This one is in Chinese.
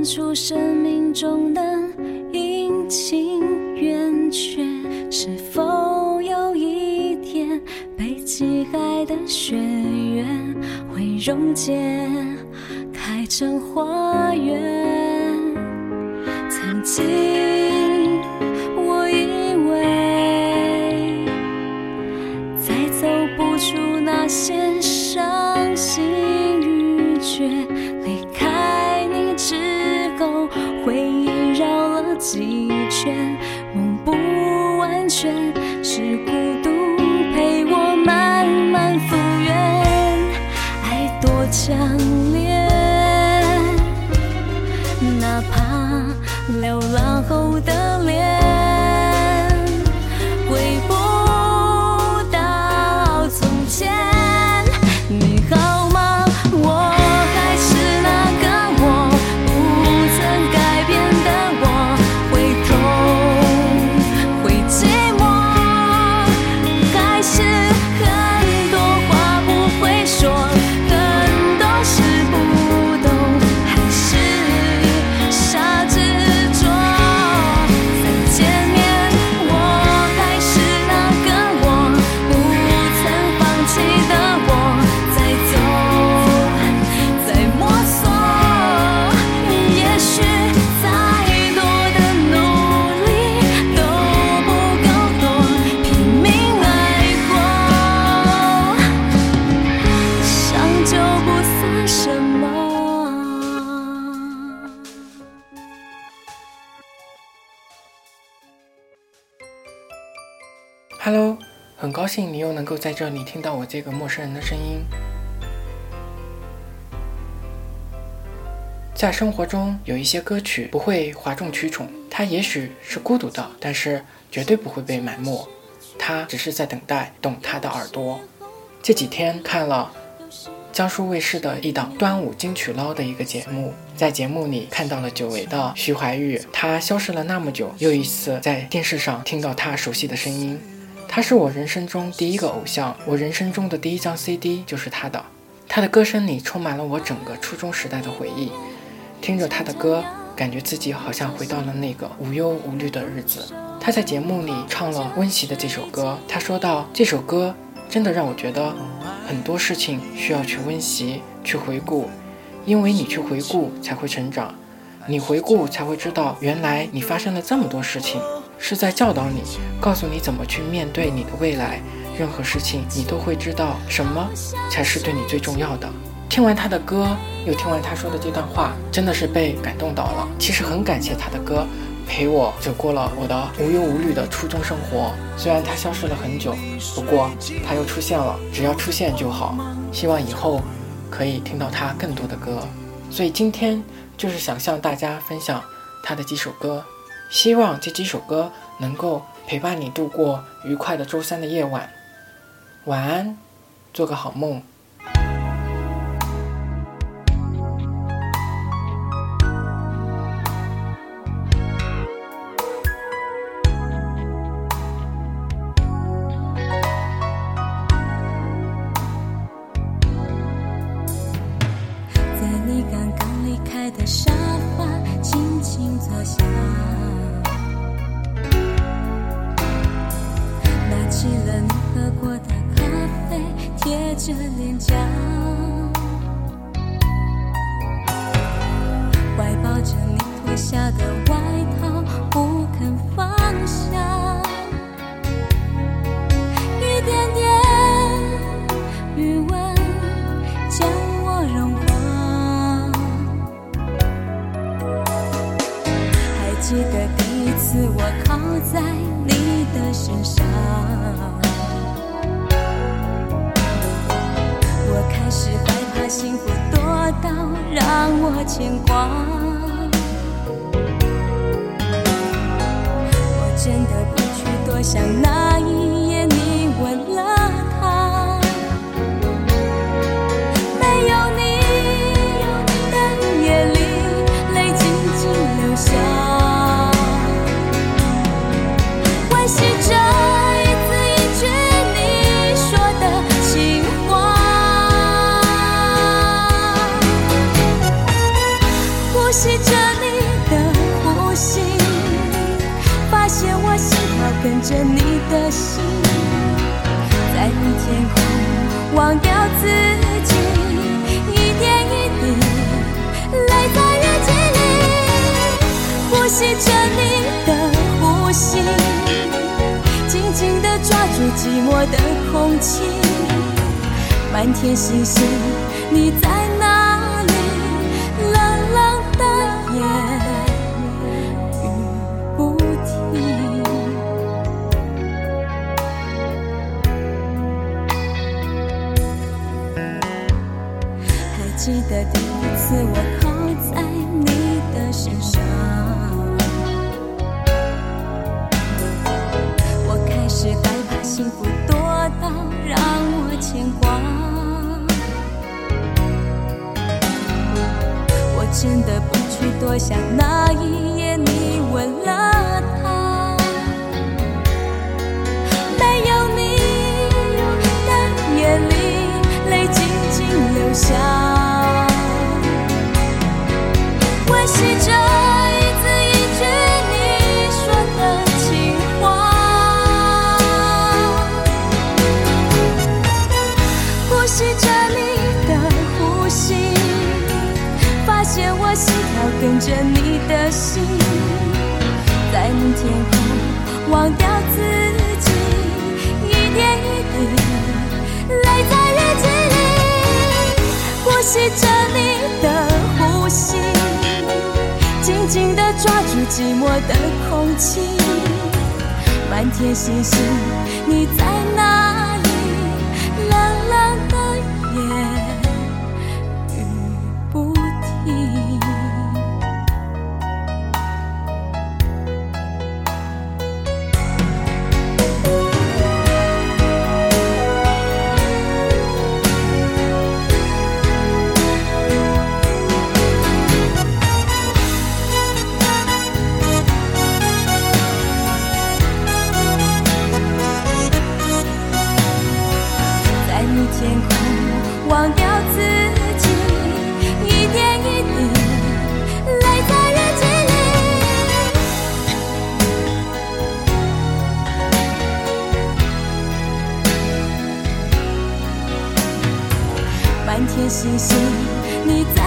看出生命中的阴晴圆缺，是否有一天被挤开的雪原会溶解，开成花园？曾经相恋。哪怕流浪后的脸回不到从前，你好 Hello，很高兴你又能够在这里听到我这个陌生人的声音。在生活中，有一些歌曲不会哗众取宠，它也许是孤独的，但是绝对不会被埋没。它只是在等待懂它的耳朵。这几天看了江苏卫视的一档端午金曲捞的一个节目，在节目里看到了久违的徐怀钰，她消失了那么久，又一次在电视上听到她熟悉的声音。他是我人生中第一个偶像，我人生中的第一张 CD 就是他的。他的歌声里充满了我整个初中时代的回忆，听着他的歌，感觉自己好像回到了那个无忧无虑的日子。他在节目里唱了温习的这首歌，他说到这首歌真的让我觉得很多事情需要去温习、去回顾，因为你去回顾才会成长，你回顾才会知道原来你发生了这么多事情。是在教导你，告诉你怎么去面对你的未来。任何事情你都会知道什么才是对你最重要的。听完他的歌，又听完他说的这段话，真的是被感动到了。其实很感谢他的歌，陪我走过了我的无忧无虑的初中生活。虽然他消失了很久，不过他又出现了，只要出现就好。希望以后可以听到他更多的歌。所以今天就是想向大家分享他的几首歌。希望这几首歌能够陪伴你度过愉快的周三的夜晚。晚安，做个好梦。在你刚刚离开的沙发，轻轻坐下，起了你喝过的咖啡，贴着脸颊，怀抱着你脱下的外套，不肯放下，一点点余温将我融化。还记得第一次我靠在你的身上，我开始害怕幸福多到让我牵挂。我真的不去多想那我心跳跟着你的心，在你天空忘掉自己，一点一滴泪在日记里，呼吸着你的呼吸，紧紧地抓住寂寞的空气，满天星星，你在记得第一次我靠在你的身上，我开始害怕幸福多到让我牵挂。我真的不去多想那我心跳跟着你的心，在你天空忘掉自己，一点一滴泪在日记里，呼吸着你的呼吸，紧紧地抓住寂寞的空气，满天星星，你在哪星星你在